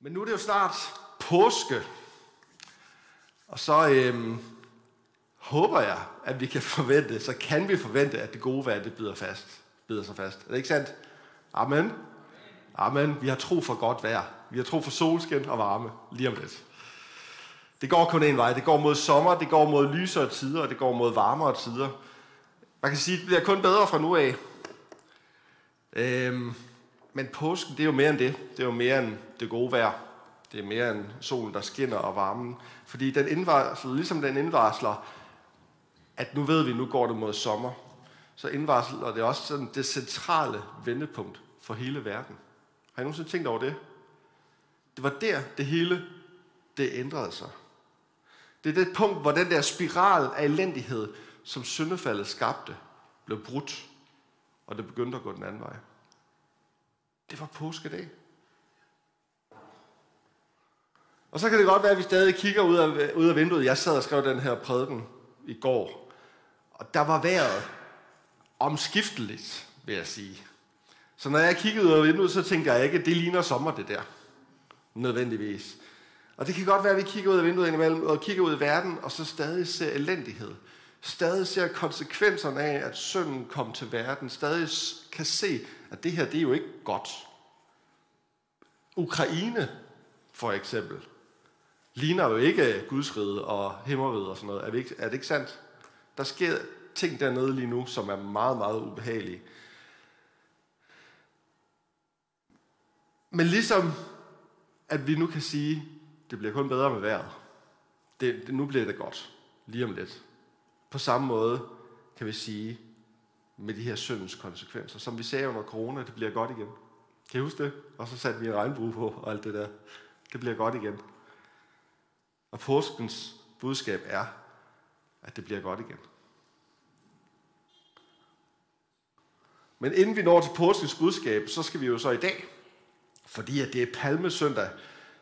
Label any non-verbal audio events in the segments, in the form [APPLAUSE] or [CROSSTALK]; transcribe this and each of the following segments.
Men nu er det jo snart påske. Og så øhm, håber jeg, at vi kan forvente, så kan vi forvente, at det gode vejr, det bider, fast, bider sig fast. Er det ikke sandt? Amen. Amen. Vi har tro for godt vejr. Vi har tro for solskin og varme lige om lidt. Det går kun en vej. Det går mod sommer, det går mod lysere tider, og det går mod varmere tider. Man kan sige, at det bliver kun bedre fra nu af. Øhm, men påsken, det er jo mere end det. Det er jo mere end det gode vejr. Det er mere end solen, der skinner og varmen. Fordi den indvarsler, ligesom den indvarsler, at nu ved vi, nu går det mod sommer, så indvarsler det også sådan det centrale vendepunkt for hele verden. Har I nogensinde tænkt over det? Det var der, det hele det ændrede sig. Det er det punkt, hvor den der spiral af elendighed, som syndefaldet skabte, blev brudt, og det begyndte at gå den anden vej. Det var påskedag. Og så kan det godt være, at vi stadig kigger ud af, ud af vinduet. Jeg sad og skrev den her prædiken i går, og der var vejret omskifteligt, vil jeg sige. Så når jeg kiggede ud af vinduet, så tænkte jeg ikke, at det ligner sommer, det der. Nødvendigvis. Og det kan godt være, at vi kigger ud af vinduet indimellem, og kigger ud i verden, og så stadig ser elendighed. Stadig ser konsekvenserne af, at synden kom til verden. Stadig kan se, at det her, det er jo ikke godt. Ukraine, for eksempel, ligner jo ikke Guds rige og himmeriget og sådan noget. Er det, ikke, er det ikke sandt? Der sker ting dernede lige nu, som er meget, meget ubehagelige. Men ligesom at vi nu kan sige, det bliver kun bedre med vejret. Det, det, nu bliver det godt, lige om lidt. På samme måde kan vi sige, med de her syndens konsekvenser, som vi sagde under corona, det bliver godt igen. Kan I huske det? Og så satte vi en regnbue på og alt det der. Det bliver godt igen. Og påskens budskab er, at det bliver godt igen. Men inden vi når til påskens budskab, så skal vi jo så i dag, fordi at det er palmesøndag,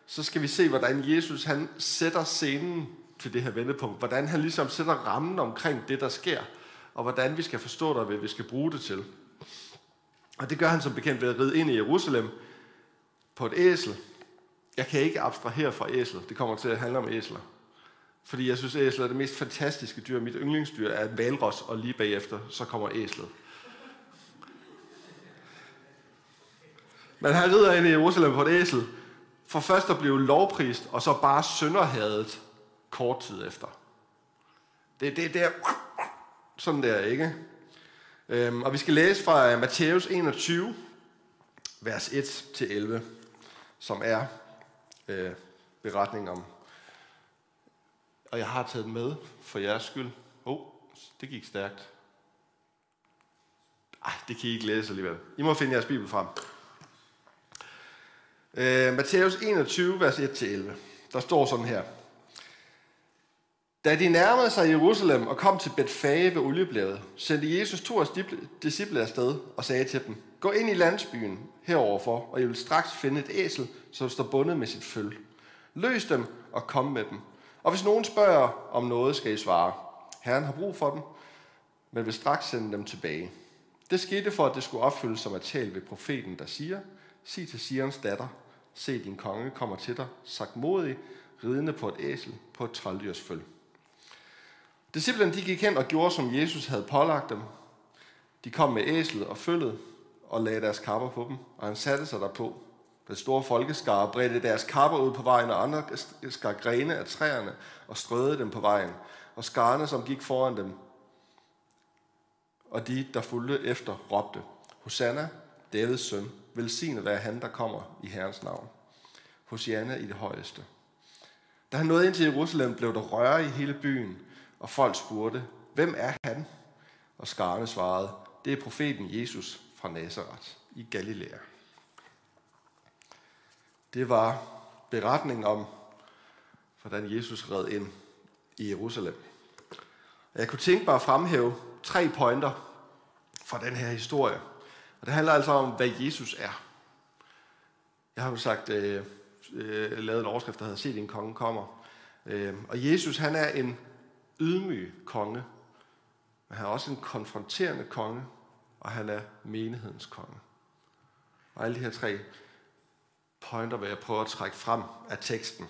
så skal vi se, hvordan Jesus han sætter scenen til det her vendepunkt. Hvordan han ligesom sætter rammen omkring det, der sker. Og hvordan vi skal forstå det, hvad vi skal bruge det til. Og det gør han som bekendt ved at ride ind i Jerusalem på et æsel. Jeg kan ikke abstrahere fra æsel. Det kommer til at handle om æsler. Fordi jeg synes, æsler er det mest fantastiske dyr. Mit yndlingsdyr er valros, og lige bagefter, så kommer æslet. Men han rider ind i Jerusalem på et æsel, for først at blive lovprist, og så bare sønderhadet kort tid efter. Det, det, det er sådan der, ikke? Øhm, og vi skal læse fra øh, Matthæus 21, vers 1-11, som er øh, beretning om. Og jeg har taget med for jeres skyld. Åh, oh, det gik stærkt. Ej, det kan I ikke læse alligevel. I må finde jeres bibel frem. Øh, Matthæus 21, vers 1-11. Der står sådan her. Da de nærmede sig Jerusalem og kom til Betfage ved oliebladet, sendte Jesus to af disciple afsted og sagde til dem, Gå ind i landsbyen heroverfor, og I vil straks finde et æsel, som står bundet med sit føl. Løs dem og kom med dem. Og hvis nogen spørger om noget, skal I svare. Herren har brug for dem, men vil straks sende dem tilbage. Det skete for, at det skulle opfyldes som at tale ved profeten, der siger, Sig til Sirens datter, se din konge kommer til dig, sagt modig, ridende på et æsel på et trældyrsføl. Disciplerne de gik hen og gjorde, som Jesus havde pålagt dem. De kom med æslet og følget og lagde deres kapper på dem, og han satte sig derpå. Den store folkeskare bredte deres kapper ud på vejen, og andre skar grene af træerne og strøede dem på vejen. Og skarne, som gik foran dem, og de, der fulgte efter, råbte, Hosanna, Davids søn, velsignet være han, der kommer i Herrens navn. Hosanna i det højeste. Da han nåede ind til Jerusalem, blev der røre i hele byen, og folk spurgte, hvem er han? Og skarne svarede, det er profeten Jesus fra Nazareth i Galilea. Det var beretningen om, hvordan Jesus red ind i Jerusalem. Jeg kunne tænke mig at fremhæve tre pointer fra den her historie. Og det handler altså om, hvad Jesus er. Jeg har jo sagt, øh, øh, lavet en overskrift, der hedder Se din konge kommer. Øh, og Jesus, han er en ydmyg konge, men han er også en konfronterende konge, og han er menighedens konge. Og alle de her tre pointer vil jeg prøve at trække frem af teksten.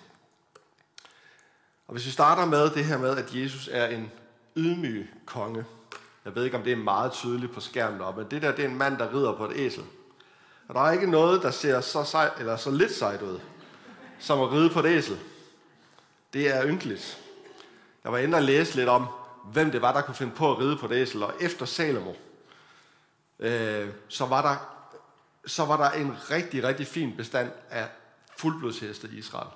Og hvis vi starter med det her med, at Jesus er en ydmyg konge. Jeg ved ikke, om det er meget tydeligt på skærmen op, men det der, det er en mand, der rider på et æsel. Og der er ikke noget, der ser så, sej, eller så lidt sejt ud, som at ride på et æsel. Det er ynkeligt. Jeg var inde og læse lidt om, hvem det var, der kunne finde på at ride på et æsel. Og efter Salomo, øh, så, var der, så var der en rigtig, rigtig fin bestand af fuldblodsheste i Israel.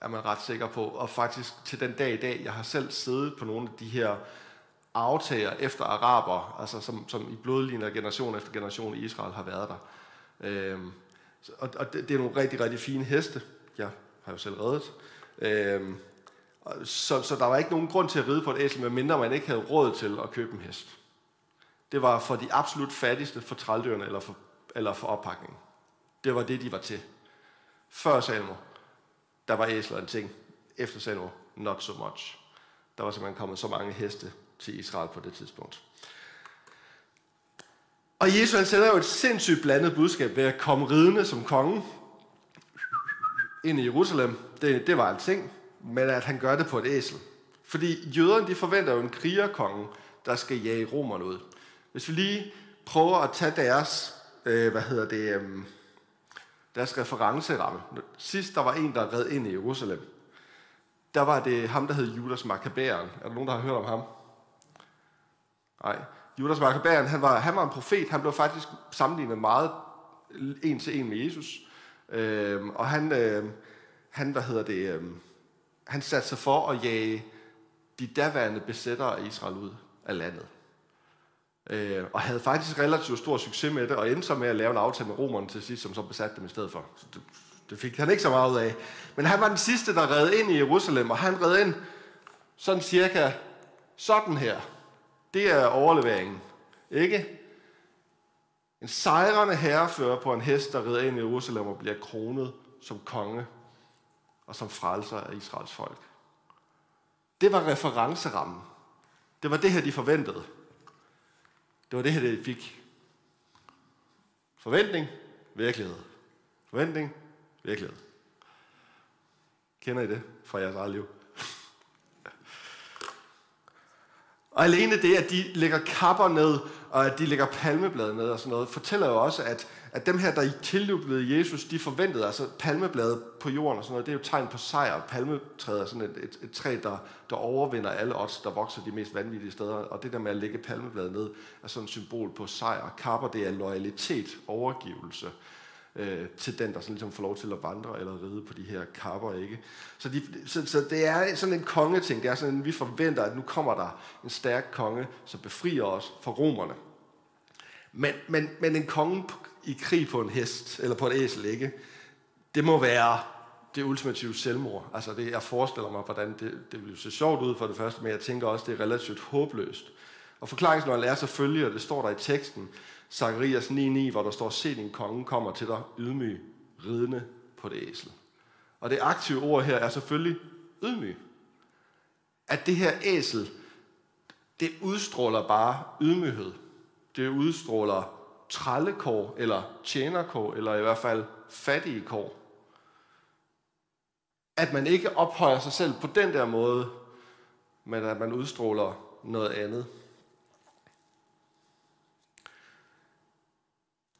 Er man ret sikker på. Og faktisk til den dag i dag, jeg har selv siddet på nogle af de her aftager efter araber, altså som, som i blodlinjer generation efter generation i Israel har været der. Øhm, og og det, det er nogle rigtig, rigtig fine heste. Jeg har jo selv reddet. Øhm, så, så der var ikke nogen grund til at ride på et æsel, medmindre man ikke havde råd til at købe en hest. Det var for de absolut fattigste, for trældyrene eller for, eller for oppakningen. Det var det, de var til. Før Salmo, der var æsler en ting. Efter Salmo, not so much. Der var simpelthen kommet så mange heste til Israel på det tidspunkt. Og Jesus han sender jo et sindssygt blandet budskab ved at komme ridende som konge ind i Jerusalem. Det, det var en ting, men at han gør det på et æsel. Fordi jøderne de forventer jo en krigerkonge, der skal jage romerne ud. Hvis vi lige prøver at tage deres, øh, hvad hedder det, øh, deres referenceramme. Sidst der var en, der red ind i Jerusalem, der var det ham, der hed Judas Maccabæren. Er der nogen, der har hørt om ham? Nej. Judas Maccabæren, han var, han var en profet. Han blev faktisk sammenlignet meget en til en med Jesus. Øh, og han, øh, han, hvad hedder det, øh, han satte sig for at jage de daværende besættere af Israel ud af landet. Øh, og havde faktisk relativt stor succes med det, og endte så med at lave en aftale med romerne til sidst, som så besatte dem i stedet for. Så det, det fik han ikke så meget ud af. Men han var den sidste, der redde ind i Jerusalem, og han redde ind sådan cirka sådan her. Det er overleveringen. Ikke? En sejrende herrefører på en hest, der redder ind i Jerusalem og bliver kronet som konge og som frelser af Israels folk. Det var referencerammen. Det var det her, de forventede. Det var det her, de fik. Forventning, virkelighed. Forventning, virkelighed. Kender I det fra jeres eget liv? Og alene det, at de lægger kapper ned, og at de lægger palmeblade ned og sådan noget, fortæller jo også, at, at dem her, der tiljublede Jesus, de forventede, altså palmeblade på jorden og sådan noget, det er jo tegn på sejr. Palmetræet er sådan et, et, et træ, der, der overvinder alle odds, der vokser de mest vanvittige steder. Og det der med at lægge palmeblade ned, er sådan et symbol på sejr. Kapper, det er loyalitet, overgivelse øh, til den, der sådan ligesom får lov til at vandre eller ride på de her kapper, ikke? Så, de, så, så det er sådan en kongeting. Det er sådan, at vi forventer, at nu kommer der en stærk konge, som befrier os fra romerne. Men, men, men en konge i krig på en hest, eller på et æsel, ikke? Det må være det ultimative selvmord. Altså det, jeg forestiller mig, hvordan det, det vil se sjovt ud for det første, men jeg tænker også, det er relativt håbløst. Og forklaringsnøglen er selvfølgelig, og det står der i teksten, Zacharias 9.9, hvor der står, se din konge kommer til dig ydmyg, ridende på det æsel. Og det aktive ord her er selvfølgelig ydmyg. At det her æsel, det udstråler bare ydmyghed. Det udstråler trallekår, eller tjenerkår, eller i hvert fald fattige kår. At man ikke ophøjer sig selv på den der måde, men at man udstråler noget andet.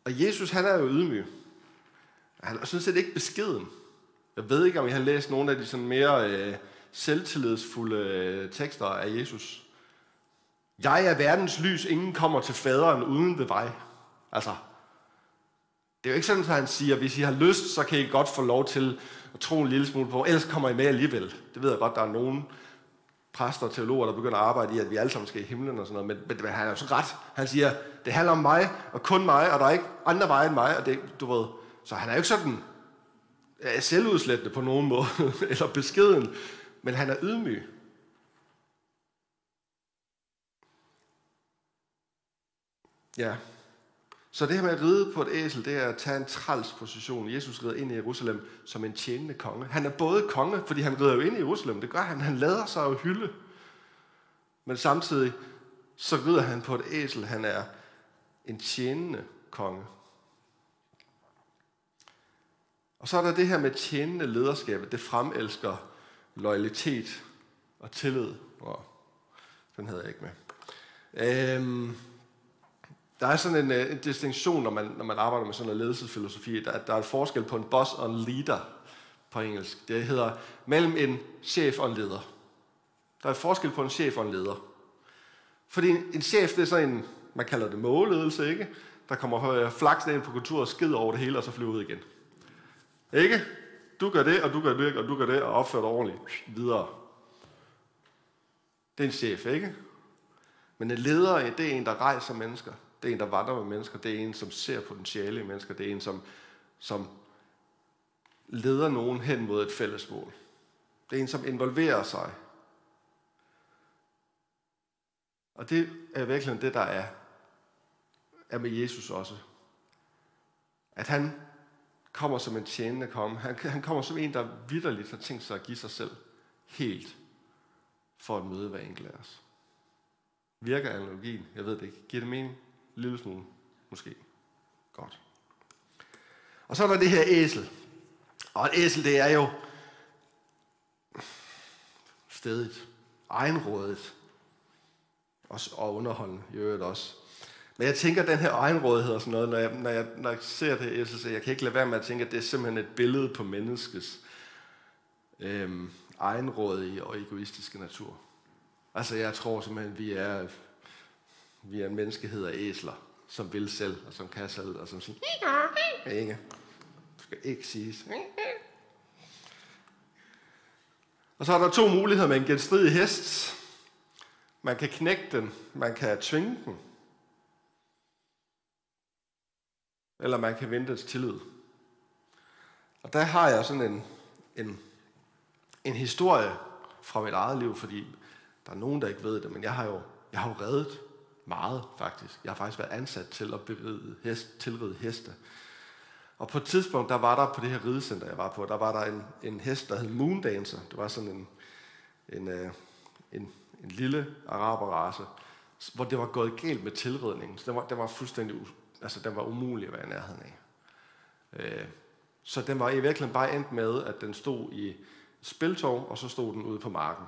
Og Jesus, han er jo ydmyg. Han er sådan set ikke beskeden. Jeg ved ikke, om I har læst nogle af de sådan mere øh, selvtillidsfulde øh, tekster af Jesus. Jeg er verdens lys, ingen kommer til faderen uden ved vej. Altså, det er jo ikke sådan, at han siger, hvis I har lyst, så kan I godt få lov til at tro en lille smule på, ellers kommer I med alligevel. Det ved jeg godt, der er nogen præster og teologer, der begynder at arbejde i, at vi alle sammen skal i himlen og sådan noget, men, men han er jo så ret. Han siger, det handler om mig, og kun mig, og der er ikke andre veje end mig, og det, du ved, så han er jo ikke sådan øh, selvudslættende på nogen måde, [LAUGHS] eller beskeden, men han er ydmyg. Ja. Så det her med at ride på et æsel, det er at tage en træls position. Jesus rider ind i Jerusalem som en tjenende konge. Han er både konge, fordi han rider jo ind i Jerusalem. Det gør han. Han lader sig jo hylde. Men samtidig så rider han på et æsel. Han er en tjenende konge. Og så er der det her med tjenende lederskab. Det fremelsker loyalitet og tillid. Åh, den havde jeg ikke med. Øhm, der er sådan en, øh, en distinktion, når man, når man arbejder med sådan en ledelsesfilosofi. Der, der er et forskel på en boss og en leader på engelsk. Det hedder mellem en chef og en leder. Der er et forskel på en chef og en leder. Fordi en, en chef, det er sådan en, man kalder det mågeledelse, ikke? Der kommer øh, flaks ind på kontoret, og skid over det hele, og så flyver ud igen. Ikke? Du gør det, og du gør det, og du gør det, og opfører dig ordentligt. Videre. Det er en chef, ikke? Men en leder, det er en, der rejser mennesker. Det er en, der vandrer med mennesker. Det er en, som ser potentiale i mennesker. Det er en, som, som leder nogen hen mod et fælles mål. Det er en, som involverer sig. Og det er virkelig det, der er, er med Jesus også. At han kommer som en tjenende komme. Han, han kommer som en, der vidderligt har tænkt sig at give sig selv helt for at møde hver enkelt af os. Virker analogien? Jeg ved det ikke. Giver det mening? Lille smule, måske. Godt. Og så er der det her æsel. Og et æsel, det er jo stedigt, egenrådet og, og underholdende i øvrigt også. Men jeg tænker, at den her egenrådighed og sådan noget, når jeg, når jeg, når jeg ser det æsel, så jeg kan ikke lade være med at tænke, at det er simpelthen et billede på menneskets øhm, egenrådige og egoistiske natur. Altså jeg tror simpelthen, at vi er, vi er en menneskehed af æsler, som vil selv, og som kan selv, og som siger, ikke, Det skal ikke siges. Og så er der to muligheder med en genstridig hest. Man kan knække den, man kan tvinge den, eller man kan vinde dens tillid. Og der har jeg sådan en, en, en historie fra mit eget liv, fordi der er nogen, der ikke ved det, men jeg har jo, jeg har jo reddet meget, faktisk. Jeg har faktisk været ansat til at beride hest, tilride heste. Og på et tidspunkt, der var der på det her ridecenter, jeg var på, der var der en, en hest, der hed Moondancer. Det var sådan en, en, øh, en, en lille araberrace, hvor det var gået galt med tilridningen. Så den var, den var fuldstændig, altså den var umulig at være i nærheden af. Øh, så den var i virkeligheden bare endt med, at den stod i spiltov, og så stod den ude på marken.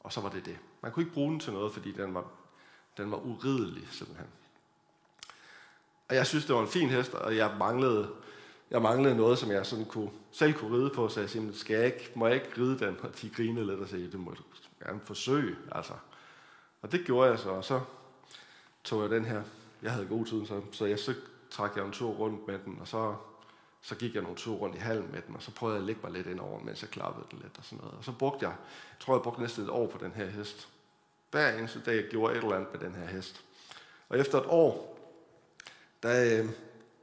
Og så var det det. Man kunne ikke bruge den til noget, fordi den var, den var uridelig simpelthen. Og jeg synes, det var en fin hest, og jeg manglede, jeg manglede noget, som jeg sådan kunne, selv kunne ride på, så jeg simpelthen, skal jeg ikke, må jeg ikke ride den? Og de grinede lidt og sagde, det må du gerne forsøge. Altså. Og det gjorde jeg så, og så tog jeg den her. Jeg havde god tid, så, så jeg så trak jeg en tur rundt med den, og så, så gik jeg nogle tur rundt i halm med den, og så prøvede jeg at lægge mig lidt ind over, mens jeg klappede den lidt og sådan noget. Og så brugte jeg, jeg tror jeg brugte næsten et år på den her hest. Hver eneste dag jeg gjorde et eller andet med den her hest. Og efter et år, der, øh,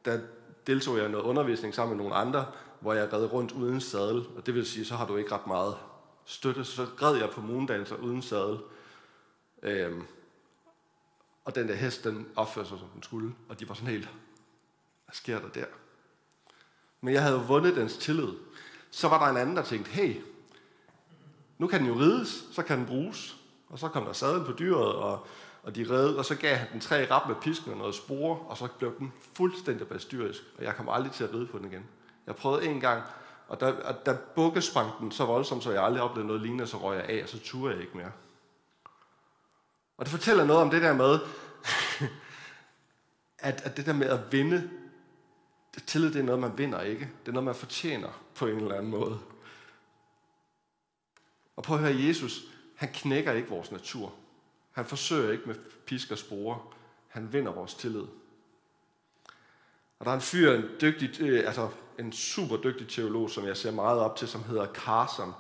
der deltog jeg i noget undervisning sammen med nogle andre, hvor jeg red rundt uden sadel. Og det vil sige, så har du ikke ret meget støtte. Så red jeg på moondanser uden sadel. Øhm, og den der hest, den opførte sig, som den skulle. Og de var sådan helt, hvad sker der der? Men jeg havde vundet dens tillid. Så var der en anden, der tænkte, hey, nu kan den jo rides, så kan den bruges. Og så kom der sadel på dyret, og og de redde, og så gav han den tre rap med pisken og noget spore, og så blev den fuldstændig bestyrisk, og jeg kom aldrig til at ride på den igen. Jeg prøvede en gang, og da, og da bukkesprang den så voldsomt, så jeg aldrig oplevede noget lignende, så røg jeg af, og så turde jeg ikke mere. Og det fortæller noget om det der med, [LAUGHS] at, at det der med at vinde, det tillid det er noget, man vinder ikke. Det er noget, man fortjener på en eller anden måde. Og prøv at høre, Jesus, han knækker ikke vores natur. Han forsøger ikke med pisk og spore. Han vinder vores tillid. Og der er en fyr, en, dygtig, øh, altså en super dygtig teolog, som jeg ser meget op til, som hedder Carson,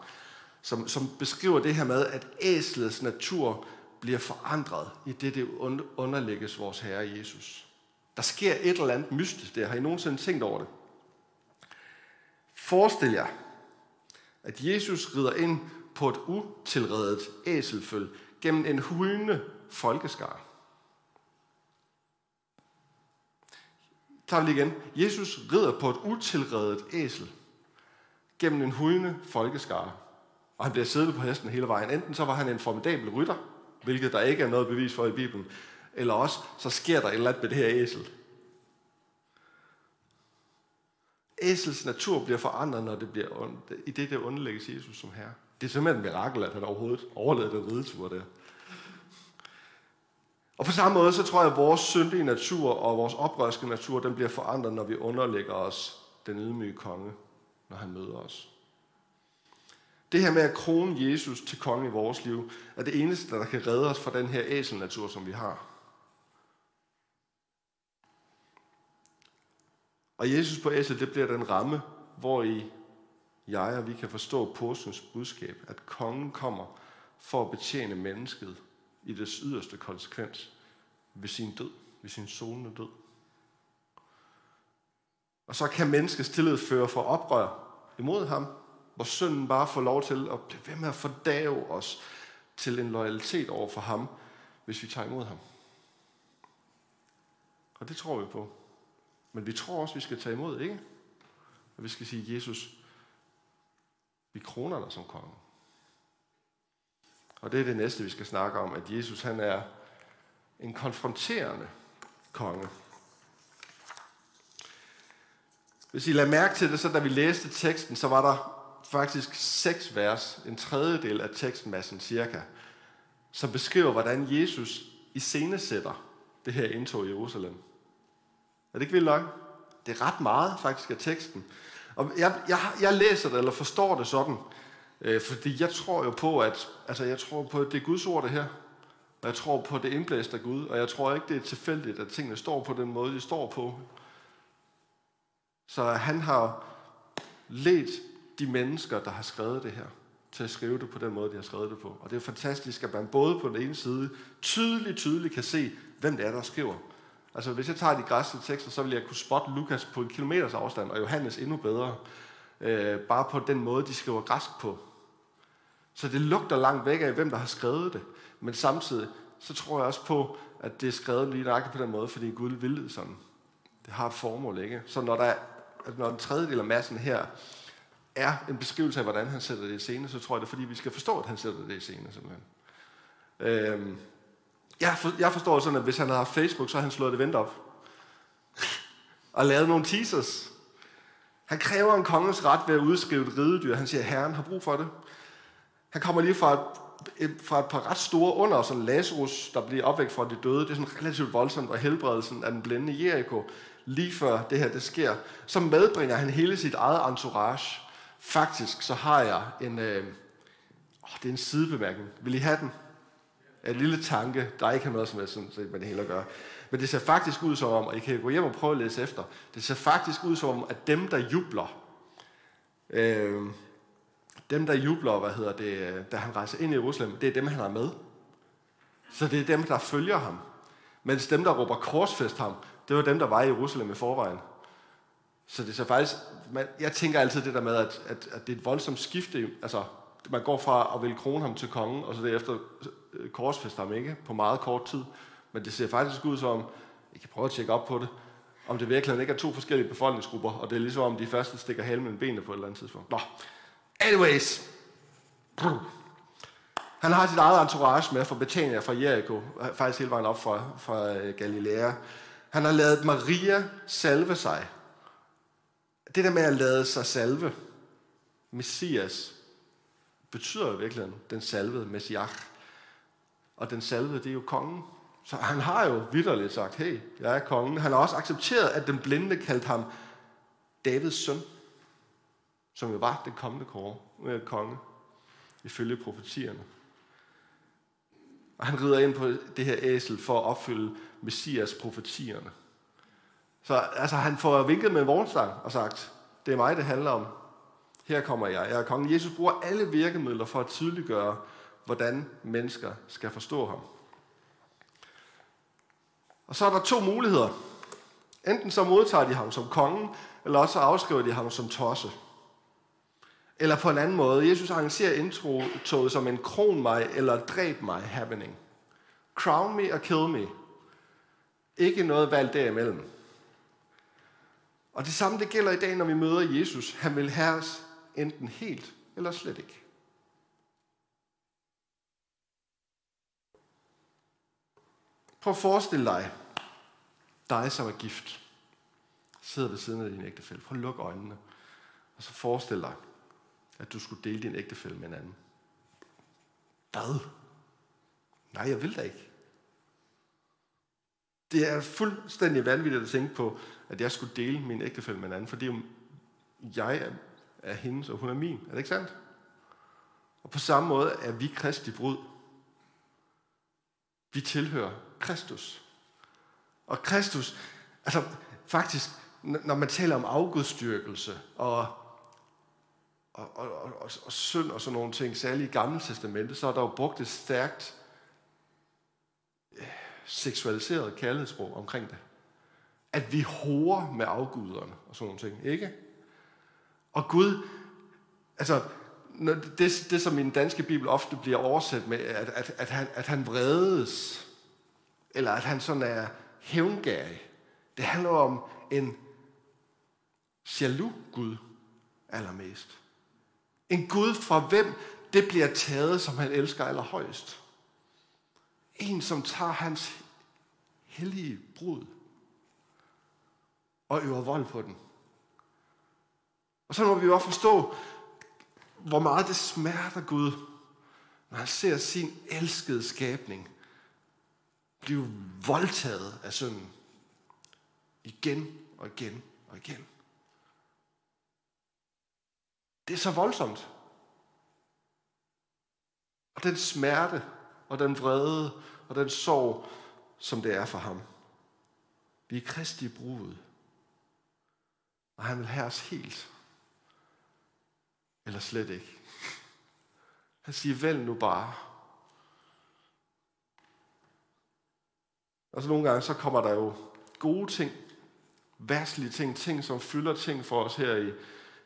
som, som beskriver det her med, at æslets natur bliver forandret i det, det underlægges vores Herre Jesus. Der sker et eller andet mystisk der. Har I nogensinde tænkt over det? Forestil jer, at Jesus rider ind på et utilredet æselføl gennem en hulende folkeskar. Tager vi igen. Jesus rider på et utilredet æsel gennem en hulende folkeskar. Og han bliver siddende på hesten hele vejen. Enten så var han en formidabel rytter, hvilket der ikke er noget bevis for i Bibelen, eller også så sker der et eller andet med det her æsel. æsels natur bliver forandret, når det bliver, i det, det underlægges Jesus som herre. Det er simpelthen et mirakel, at han overhovedet overlevede den ridetur der. Og på samme måde, så tror jeg, at vores syndige natur og vores oprørske natur, den bliver forandret, når vi underlægger os den ydmyge konge, når han møder os. Det her med at krone Jesus til konge i vores liv, er det eneste, der kan redde os fra den her æselnatur, som vi har. Og Jesus på æsel, det bliver den ramme, hvor i jeg og vi kan forstå påskens budskab, at kongen kommer for at betjene mennesket i dets yderste konsekvens ved sin død, ved sin solende død. Og så kan menneskets tillid føre for oprør imod ham, hvor synden bare får lov til at blive ved med at fordave os til en loyalitet over for ham, hvis vi tager imod ham. Og det tror vi på. Men vi tror også, vi skal tage imod, ikke? Og vi skal sige, Jesus, vi kroner dig som konge. Og det er det næste, vi skal snakke om, at Jesus han er en konfronterende konge. Hvis I lader mærke til det, så da vi læste teksten, så var der faktisk seks vers, en tredjedel af tekstmassen cirka, som beskriver, hvordan Jesus iscenesætter det her indtog i Jerusalem. Er det ikke vildt nok? Det er ret meget faktisk af teksten. Og jeg, jeg, jeg læser det, eller forstår det sådan, øh, fordi jeg tror jo på, at altså jeg tror på, at det er Guds ord, det her. Og jeg tror på, at det er indblæst af Gud, og jeg tror ikke, det er tilfældigt, at tingene står på den måde, de står på. Så han har let de mennesker, der har skrevet det her, til at skrive det på den måde, de har skrevet det på. Og det er fantastisk, at man både på den ene side tydeligt, tydeligt kan se, hvem det er, der skriver. Altså hvis jeg tager de græske tekster, så vil jeg kunne spotte Lukas på en kilometers afstand, og Johannes endnu bedre. Øh, bare på den måde, de skriver græsk på. Så det lugter langt væk af, hvem der har skrevet det. Men samtidig, så tror jeg også på, at det er skrevet lige nøjagtigt på den måde, fordi Gud ville det sådan. Det har et formål, ikke? Så når, der er, når en tredjedel af massen her er en beskrivelse af, hvordan han sætter det i scene, så tror jeg, det er fordi, vi skal forstå, at han sætter det i scene, simpelthen. Øhm, jeg, for, jeg forstår sådan, at hvis han havde haft Facebook, så havde han slået det vent op. [LAUGHS] og lavet nogle teasers. Han kræver en kongens ret ved at udskrive et ridedyr. Han siger, at herren har brug for det. Han kommer lige fra et, et, fra et par ret store under, sådan Lazarus, der bliver opvækket fra de døde. Det er sådan relativt voldsomt, og helbredelsen af den blinde Jericho, lige før det her det sker. Så medbringer han hele sit eget entourage. Faktisk så har jeg en, øh, oh, det er en sidebemærkning. Vil I have den? En lille tanke, der ikke har noget som helst med det hele at gøre. Men det ser faktisk ud som om, og I kan gå hjem og prøve at læse efter, det ser faktisk ud som om, at dem, der jubler, øh, dem, der jubler, hvad hedder det, da han rejser ind i Jerusalem, det er dem, han har med. Så det er dem, der følger ham. Mens dem, der råber korsfest ham, det var dem, der var i Jerusalem i forvejen. Så det er faktisk, man, jeg tænker altid det der med, at, at, at det er et voldsomt skifte. Altså, man går fra at ville krone ham til kongen, og så derefter øh, ham ikke på meget kort tid. Men det ser faktisk ud som, jeg kan prøve at tjekke op på det, om det virkelig ikke er to forskellige befolkningsgrupper, og det er ligesom om de første stikker halen mellem benene på et eller andet tidspunkt. Nå, anyways. Han har sit eget entourage med fra Betania, fra Jericho, faktisk hele vejen op fra, fra øh, Galilea. Han har lavet Maria salve sig. Det der med at lade sig salve, Messias, betyder jo virkelig den salvede Messias. Og den salvede, det er jo kongen. Så han har jo vidderligt sagt, hey, jeg er kongen. Han har også accepteret, at den blinde kaldte ham Davids søn, som jo var den kommende øh, konge, ifølge profetierne. Og han rider ind på det her æsel for at opfylde Messias profetierne. Så altså, han får vinket med en vognstang og sagt, det er mig, det handler om. Her kommer jeg. Jeg er kongen. Jesus bruger alle virkemidler for at tydeliggøre, hvordan mennesker skal forstå ham. Og så er der to muligheder. Enten så modtager de ham som kongen, eller også afskriver de ham som tosse. Eller på en anden måde, Jesus arrangerer introtoget som en kron mig eller dræb mig happening. Crown me og kill me. Ikke noget valg derimellem. Og det samme det gælder i dag, når vi møder Jesus. Han vil have os enten helt eller slet ikke. Prøv at forestille dig, dig som er gift. sidder ved siden af din ægtefælle. Prøv at lukke øjnene. Og så forestil dig, at du skulle dele din ægtefælle med en anden. Hvad? Nej, jeg vil da ikke. Det er fuldstændig vanvittigt at tænke på, at jeg skulle dele min ægtefælle med en anden, fordi jeg er hendes, og hun er min. Er det ikke sandt? Og på samme måde er vi kristi brud. Vi tilhører Kristus. Og Kristus, altså faktisk, når man taler om afgudstyrkelse og, og, og, og, og, og synd og sådan nogle ting, særligt i Gamle Testamente, så er der jo brugt et stærkt øh, seksualiseret kærlighedssprog omkring det. At vi horer med afguderne og sådan nogle ting, ikke? Og Gud, altså, det, det som i den danske bibel ofte bliver oversat med, at, at, at, han, at han vredes, eller at han sådan er hævngærig, det handler om en jaloux Gud allermest. En Gud fra hvem det bliver taget, som han elsker allerhøjst. En, som tager hans hellige brud og øver vold på den. Og så må vi også forstå, hvor meget det smerter Gud, når han ser sin elskede skabning blive voldtaget af synden. Igen og igen og igen. Det er så voldsomt. Og den smerte, og den vrede, og den sorg, som det er for ham. Vi er kristi brud. Og han vil have os helt. Eller slet ikke. Han siger, vælg nu bare. Og så nogle gange, så kommer der jo gode ting, værtslige ting, ting, som fylder ting for os her i,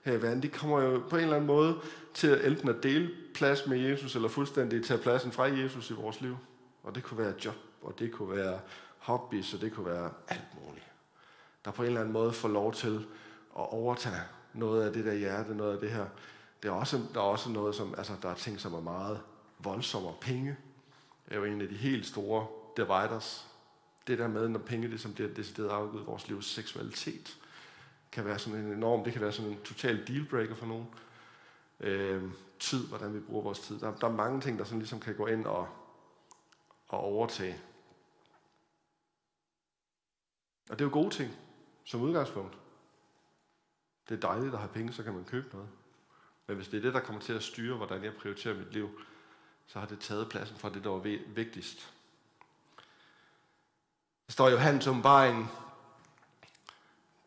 her i verden, de kommer jo på en eller anden måde til at enten at dele plads med Jesus, eller fuldstændig tage pladsen fra Jesus i vores liv. Og det kunne være job, og det kunne være hobby, og det kunne være alt muligt. Der på en eller anden måde får lov til at overtage noget af det der hjerte, noget af det her. Det er også, der er også noget, som, altså der er ting, som er meget voldsomme. Penge er jo en af de helt store dividers. Det der med, når penge det, som bliver decideret afgivet i vores livs seksualitet, kan være sådan en enorm, det kan være sådan en total dealbreaker for nogen. Øh, tid, hvordan vi bruger vores tid. Der, der er mange ting, der sådan ligesom kan gå ind og, og overtage. Og det er jo gode ting, som udgangspunkt. Det er dejligt at have penge, så kan man købe noget. Men hvis det er det, der kommer til at styre, hvordan jeg prioriterer mit liv, så har det taget pladsen fra det, der var vigtigst. Der står jo Johannes åbenbaring,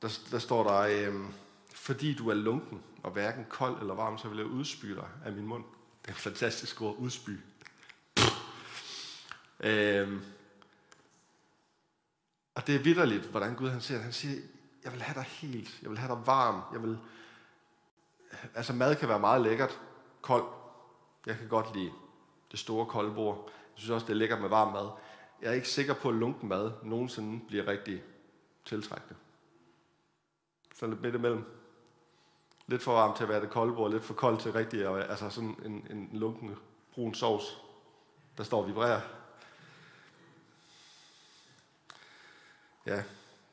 der, der står der, øh, fordi du er lunken og hverken kold eller varm, så vil jeg udspy dig af min mund. Det er et fantastisk ord, udspy. Øh, og det er vidderligt, hvordan Gud han siger, han siger, jeg vil have dig helt, jeg vil have dig varm, jeg vil, altså mad kan være meget lækkert, kold. Jeg kan godt lide det store kolde bord. Jeg synes også, det er lækkert med varm mad. Jeg er ikke sikker på, at lunken mad nogensinde bliver rigtig tiltrækkende. Så lidt midt imellem. Lidt for varmt til at være det kolde bord, lidt for koldt til rigtig, altså sådan en, en lunken brun sovs, der står og vibrerer. Ja.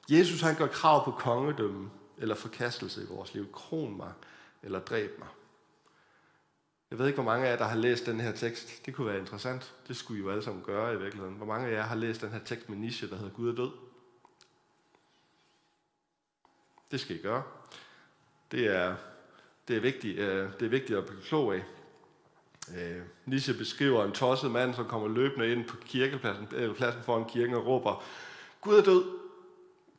Jesus han gør krav på kongedømme eller forkastelse i vores liv. Kron mig eller dræb mig. Jeg ved ikke, hvor mange af jer, der har læst den her tekst. Det kunne være interessant. Det skulle I jo alle sammen gøre i virkeligheden. Hvor mange af jer har læst den her tekst med Nietzsche, der hedder Gud er død? Det skal I gøre. Det er, det er, vigtigt, øh, det er vigtigt at blive klog af. Øh, Nietzsche beskriver en tosset mand, som kommer løbende ind på kirkepladsen, eller pladsen foran kirken og råber, Gud er død,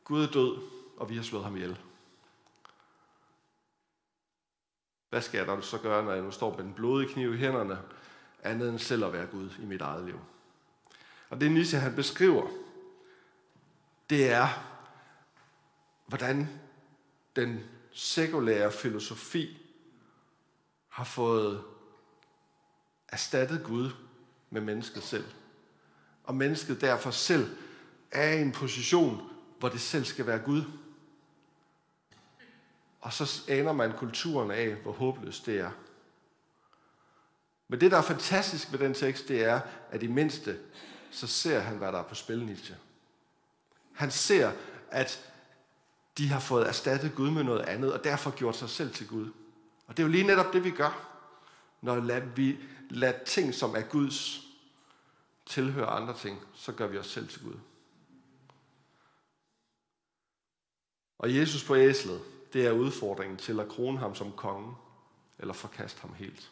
Gud er død, og vi har slået ham ihjel. Hvad skal jeg så gøre, når jeg nu står med den blodige kniv i hænderne, andet end selv at være Gud i mit eget liv? Og det Nietzsche han beskriver, det er, hvordan den sekulære filosofi har fået erstattet Gud med mennesket selv. Og mennesket derfor selv er i en position, hvor det selv skal være Gud. Og så aner man kulturen af, hvor håbløst det er. Men det, der er fantastisk ved den tekst, det er, at i mindste, så ser han, hvad der er på spil, Nietzsche. Han ser, at de har fået erstattet Gud med noget andet, og derfor gjort sig selv til Gud. Og det er jo lige netop det, vi gør, når vi lader ting, som er Guds, tilhøre andre ting, så gør vi os selv til Gud. Og Jesus på æslet, det er udfordringen til at krone ham som konge, eller forkaste ham helt.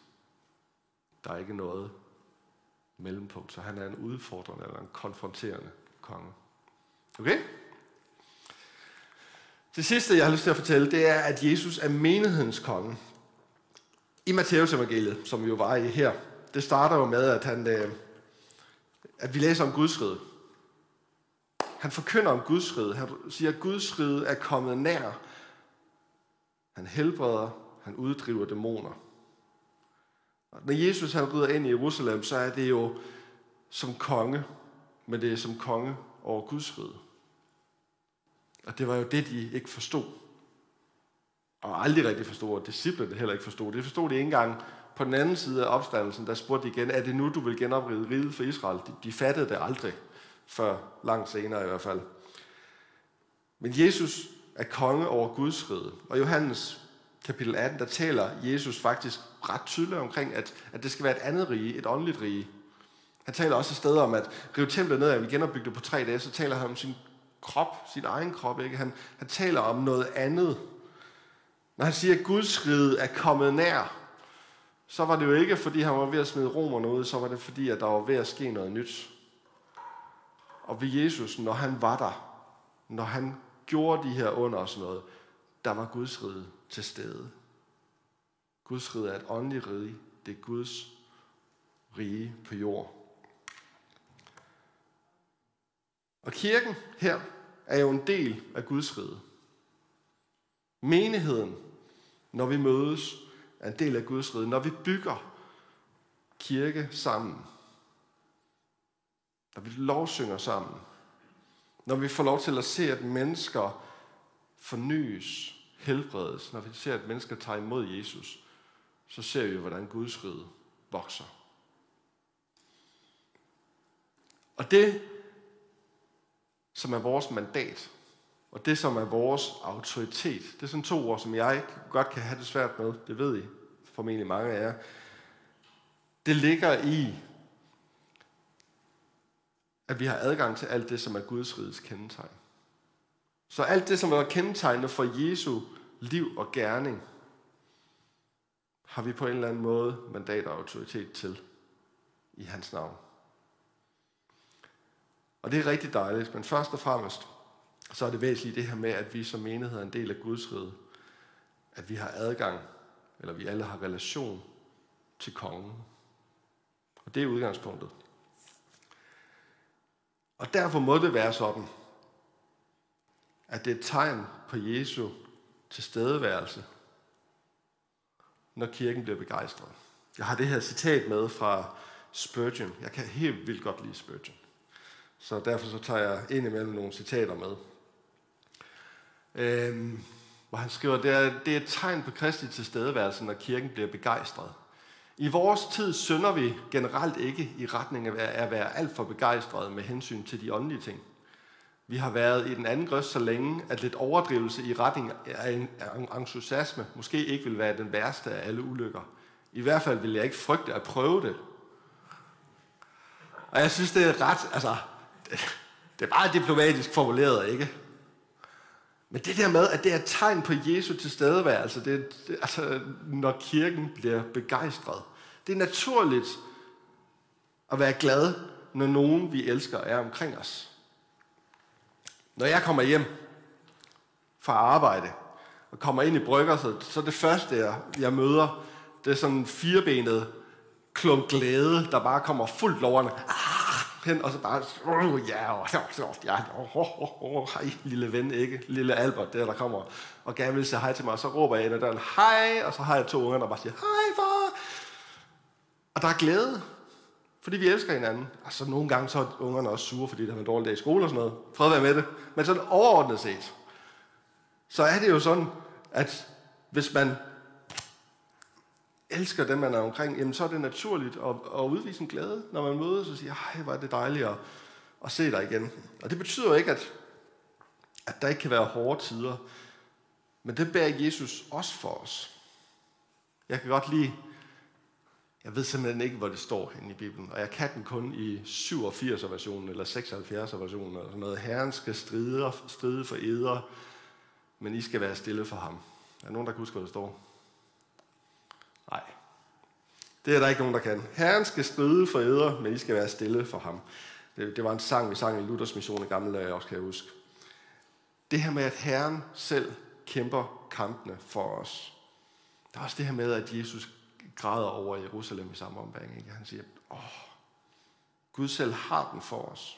Der er ikke noget mellempunkt, så han er en udfordrende eller en konfronterende konge. Okay? Det sidste, jeg har lyst til at fortælle, det er, at Jesus er menighedens konge. I Matteus evangeliet, som vi jo var i her, det starter jo med, at, han, øh, at vi læser om Guds rige. Han forkynder om Guds rige. Han siger, at Guds rige er kommet nær. Han helbreder, han uddriver dæmoner. Og når Jesus han rider ind i Jerusalem, så er det jo som konge, men det er som konge over Guds rige. Og det var jo det, de ikke forstod. Og aldrig rigtig forstod, og disciplerne heller ikke forstod. Det forstod de ikke engang på den anden side af opstandelsen, der spurgte de igen, er det nu, du vil genopride riget for Israel? De, de fattede det aldrig, før langt senere i hvert fald. Men Jesus er konge over Guds rige. Og Johannes kapitel 18, der taler Jesus faktisk ret tydeligt omkring, at, at det skal være et andet rige, et åndeligt rige. Han taler også et sted om, at rive templet ned, at vi genopbygge det på tre dage, så taler han om sin krop, sin egen krop. Ikke? Han, han taler om noget andet. Når han siger, at Guds rige er kommet nær, så var det jo ikke, fordi han var ved at smide romerne ud, så var det fordi, at der var ved at ske noget nyt. Og ved Jesus, når han var der, når han gjorde de her under og sådan noget, der var Guds rige til stede. Guds rige er et åndeligt rige. Det er Guds rige på jord. Og kirken her er jo en del af Guds rige. Menigheden, når vi mødes, er en del af Guds rige. Når vi bygger kirke sammen, når vi lovsynger sammen, når vi får lov til at se, at mennesker fornyes, helbredes, når vi ser, at mennesker tager imod Jesus, så ser vi, hvordan Guds rige vokser. Og det, som er vores mandat, og det, som er vores autoritet, det er sådan to ord, som jeg godt kan have det svært med, det ved I formentlig mange af jer. Det ligger i, at vi har adgang til alt det, som er Guds riges kendetegn. Så alt det, som er kendetegnet for Jesu liv og gerning, har vi på en eller anden måde mandat og autoritet til i hans navn. Og det er rigtig dejligt, men først og fremmest, så er det væsentligt det her med, at vi som menighed er en del af Guds rige. At vi har adgang, eller vi alle har relation til kongen. Og det er udgangspunktet. Og derfor må det være sådan, at det er et tegn på Jesu tilstedeværelse, når kirken bliver begejstret. Jeg har det her citat med fra Spurgeon. Jeg kan helt vildt godt lide Spurgeon. Så derfor så tager jeg ind imellem nogle citater med. Øhm, hvor han skriver, det er, det er et tegn på Kristi tilstedeværelse, når kirken bliver begejstret. I vores tid sønder vi generelt ikke i retning af at være alt for begejstrede med hensyn til de åndelige ting. Vi har været i den anden grøst så længe, at lidt overdrivelse i retning af en entusiasme måske ikke vil være den værste af alle ulykker. I hvert fald vil jeg ikke frygte at prøve det. Og jeg synes, det er ret, altså, det er meget diplomatisk formuleret, ikke? Men det der med, at det er et tegn på Jesu tilstedeværelse, det, det, altså, når kirken bliver begejstret. Det er naturligt at være glad, når nogen, vi elsker, er omkring os. Når jeg kommer hjem fra arbejde og kommer ind i brygger, så, så det første, jeg, jeg møder, det er sådan en firebenet klump glæde, der bare kommer fuldt lovende. Ah, hen, og så bare, oh, ja, oh, ja, oh, oh, oh, hej, lille ven, ikke? Lille Albert, der, der kommer og gerne vil sige hej til mig, og så råber jeg ind ad døren, hej, og så har jeg to unger, der bare siger, hej far. Og der er glæde. Fordi vi elsker hinanden. Altså nogle gange så er ungerne også sure, fordi der har en dårlig dag i skole og sådan noget. Fred være med det. Men sådan overordnet set, så er det jo sådan, at hvis man elsker dem, man er omkring, jamen så er det naturligt at, at udvise en glæde, når man mødes og siger, hej, hvor er det dejligt at, at se dig igen. Og det betyder jo ikke, at, At der ikke kan være hårde tider. Men det bærer Jesus også for os. Jeg kan godt lide, jeg ved simpelthen ikke, hvor det står henne i Bibelen, og jeg kan den kun i 87 versionen eller 76 versionen eller sådan noget. Herren skal stride, stride for eder, men I skal være stille for ham. Er der nogen, der kan huske, hvad det står? Nej. Det er der ikke nogen, der kan. Herren skal stride for æder, men I skal være stille for ham. Det, det var en sang, vi sang i Luthers mission i gamle dage, også kan jeg huske. Det her med, at Herren selv kæmper kampene for os. Der er også det her med, at Jesus græder over Jerusalem i samme ombæring. Ikke? Han siger, åh, Gud selv har den for os.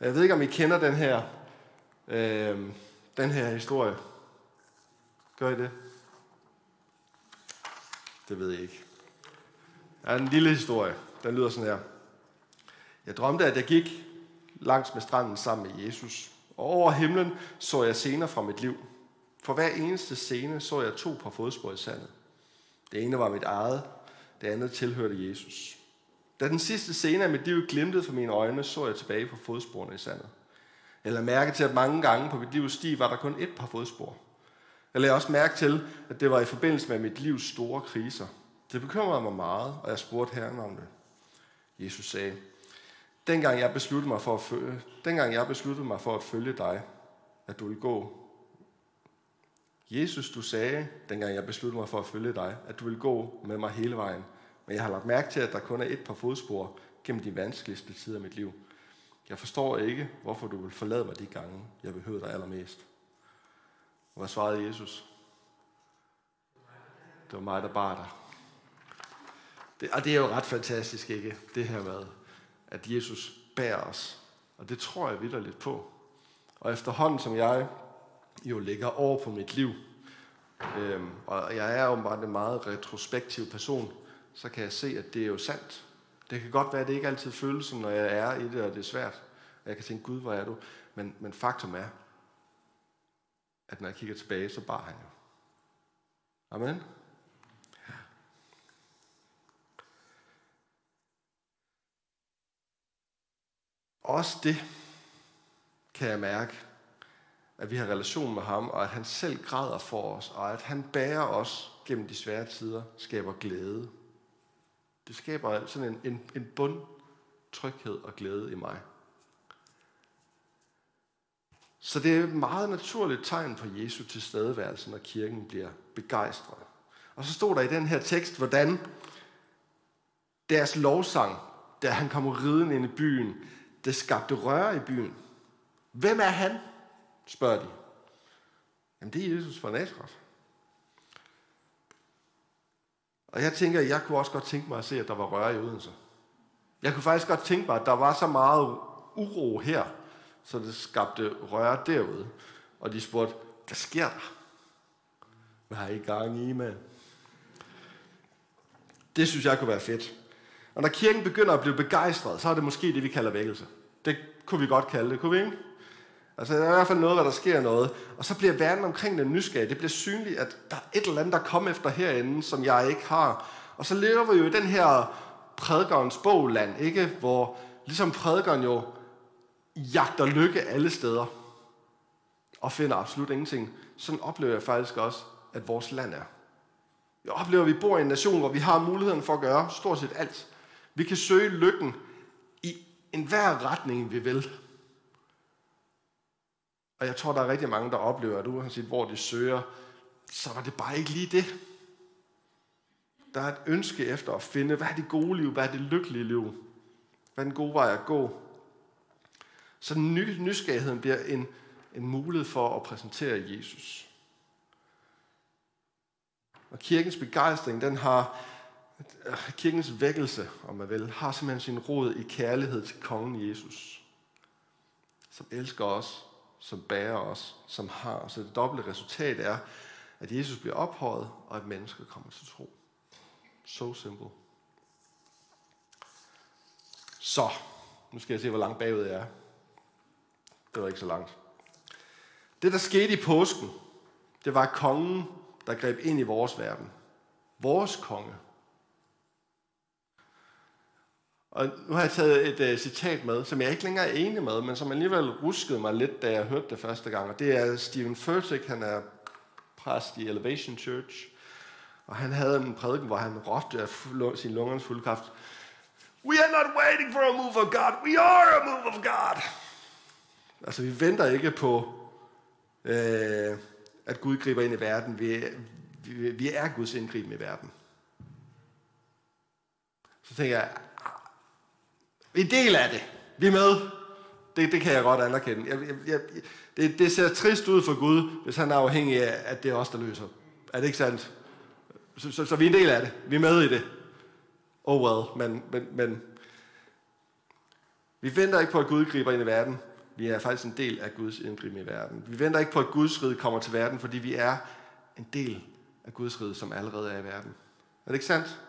Jeg ved ikke, om I kender den her, øh, den her historie. Gør I det? Det ved jeg ikke. Der er en lille historie. Den lyder sådan her. Jeg drømte, at jeg gik langs med stranden sammen med Jesus. Og over himlen så jeg scener fra mit liv. For hver eneste scene så jeg to par fodspor i sandet. Det ene var mit eget, det andet tilhørte Jesus. Da den sidste scene af mit liv glimtede for mine øjne, så jeg tilbage på fodsporene i sandet. Jeg lagde mærke til, at mange gange på mit livs sti var der kun et par fodspor. Jeg lagde også mærke til, at det var i forbindelse med mit livs store kriser. Det bekymrede mig meget, og jeg spurgte Herren om det. Jesus sagde, dengang jeg besluttede mig for at følge, dengang jeg besluttede mig for at følge dig, at du ville gå Jesus, du sagde, dengang jeg besluttede mig for at følge dig, at du ville gå med mig hele vejen. Men jeg har lagt mærke til, at der kun er et par fodspor gennem de vanskeligste tider af mit liv. Jeg forstår ikke, hvorfor du vil forlade mig de gange, jeg behøver dig allermest. Og hvad svarede Jesus? Det var mig, der bar dig. Det, og det er jo ret fantastisk, ikke? Det her med, at Jesus bærer os. Og det tror jeg vidderligt på. Og efterhånden, som jeg jo ligger over på mit liv, øhm, og jeg er jo bare en meget retrospektiv person, så kan jeg se, at det er jo sandt. Det kan godt være, at det ikke altid føles når jeg er i det, og det er svært. Og jeg kan tænke, Gud, hvor er du? Men, men faktum er, at når jeg kigger tilbage, så bar han jo. Amen. Også det kan jeg mærke, at vi har relation med ham, og at han selv græder for os, og at han bærer os gennem de svære tider, skaber glæde. Det skaber sådan en, en, en bund tryghed og glæde i mig. Så det er et meget naturligt tegn på Jesu tilstedeværelse, når kirken bliver begejstret. Og så stod der i den her tekst, hvordan deres lovsang, da han kom riden ind i byen, det skabte røre i byen. Hvem er han? spørger de. Jamen, det er Jesus fra Nazareth. Og jeg tænker, jeg kunne også godt tænke mig at se, at der var røre i Odense. Jeg kunne faktisk godt tænke mig, at der var så meget uro her, så det skabte røre derude. Og de spurgte, hvad sker der? Hvad har I gang i, med? Det synes jeg kunne være fedt. Og når kirken begynder at blive begejstret, så er det måske det, vi kalder vækkelse. Det kunne vi godt kalde det, kunne vi ikke? Altså, der er i hvert fald noget, hvor der sker noget. Og så bliver verden omkring den nysgerrig. Det bliver synligt, at der er et eller andet, der kommer efter herinde, som jeg ikke har. Og så lever vi jo i den her prædikernes bogland, ikke? Hvor ligesom prædikeren jo jagter lykke alle steder og finder absolut ingenting. Sådan oplever jeg faktisk også, at vores land er. Jeg oplever, at vi bor i en nation, hvor vi har muligheden for at gøre stort set alt. Vi kan søge lykken i enhver retning, vi vil. Og jeg tror, der er rigtig mange, der oplever, at uanset hvor de søger, så var det bare ikke lige det. Der er et ønske efter at finde, hvad er det gode liv, hvad er det lykkelige liv? Hvad er den gode vej at gå? Så ny, nysgerrigheden bliver en, en mulighed for at præsentere Jesus. Og kirkens begejstring, den har, kirkens vækkelse, om man vil, har simpelthen sin rod i kærlighed til kongen Jesus, som elsker os som bærer os, som har. Så det dobbelte resultat er, at Jesus bliver ophøjet, og at mennesker kommer til tro. So simple. Så, nu skal jeg se, hvor langt bagud jeg er. Det var ikke så langt. Det, der skete i påsken, det var kongen, der greb ind i vores verden. Vores konge. Og nu har jeg taget et uh, citat med, som jeg ikke længere er enig med, men som alligevel ruskede mig lidt, da jeg hørte det første gang. Og det er Stephen Furtick, han er præst i Elevation Church. Og han havde en prædiken, hvor han råbte af sin lungernes fuld kraft, We are not waiting for a move of God, we are a move of God. Altså, vi venter ikke på, øh, at Gud griber ind i verden. Vi, vi, vi er Guds indgriben i verden. Så tænker jeg, ah, vi er del af det. Vi er med. Det, det kan jeg godt anerkende. Jeg, jeg, jeg, det, det ser trist ud for Gud, hvis han er afhængig af, at det er os, der løser. Er det ikke sandt? Så, så, så vi er en del af det. Vi er med i det. Oh well, men, men, men vi venter ikke på, at Gud griber ind i verden. Vi er faktisk en del af Guds indgriben i verden. Vi venter ikke på, at Guds rige kommer til verden, fordi vi er en del af Guds rige, som allerede er i verden. Er det ikke sandt?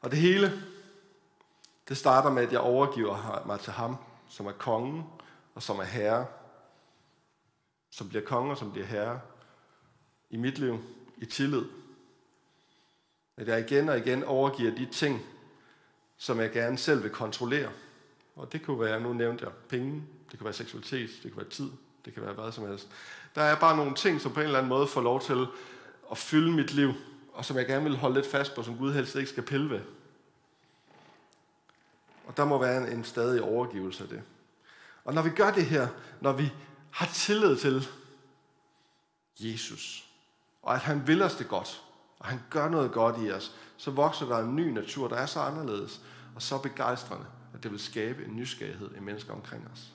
Og det hele, det starter med, at jeg overgiver mig til ham, som er kongen og som er herre. Som bliver konge og som bliver herre i mit liv, i tillid. At jeg igen og igen overgiver de ting, som jeg gerne selv vil kontrollere. Og det kunne være, nu nævnte jeg penge, det kan være seksualitet, det kan være tid, det kan være hvad som helst. Der er bare nogle ting, som på en eller anden måde får lov til at fylde mit liv, og som jeg gerne vil holde lidt fast på, som Gud helst ikke skal pille ved. Og der må være en, en stadig overgivelse af det. Og når vi gør det her, når vi har tillid til Jesus, og at han vil os det godt, og han gør noget godt i os, så vokser der en ny natur, der er så anderledes og så begejstrende, at det vil skabe en nysgerrighed i mennesker omkring os.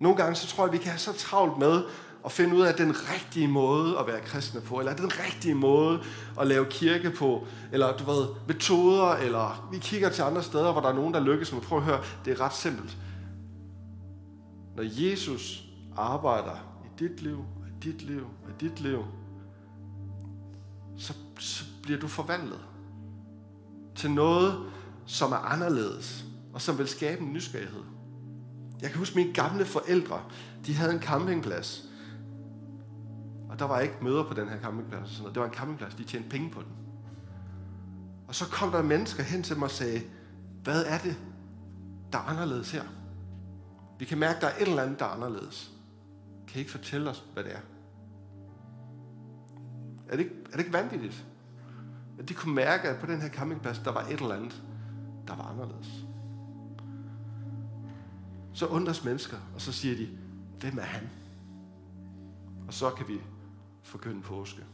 Nogle gange så tror jeg, at vi kan have så travlt med at finde ud af den rigtige måde at være kristne på, eller den rigtige måde at lave kirke på, eller du ved, metoder, eller vi kigger til andre steder, hvor der er nogen, der lykkes, men prøv at høre, det er ret simpelt. Når Jesus arbejder i dit liv, i dit liv, i dit liv, så bliver du forvandlet til noget, som er anderledes, og som vil skabe en nysgerrighed. Jeg kan huske mine gamle forældre, de havde en campingplads. Og der var ikke møder på den her campingplads. Sådan noget. Det var en campingplads, de tjente penge på den. Og så kom der mennesker hen til mig og sagde, hvad er det, der er anderledes her? Vi kan mærke, at der er et eller andet, der er anderledes. Kan I ikke fortælle os, hvad det er? Er det ikke, er det ikke vanvittigt? At de kunne mærke, at på den her campingplads, der var et eller andet, der var anderledes. Så undres mennesker, og så siger de, hvem er han? Og så kan vi forkynde påske.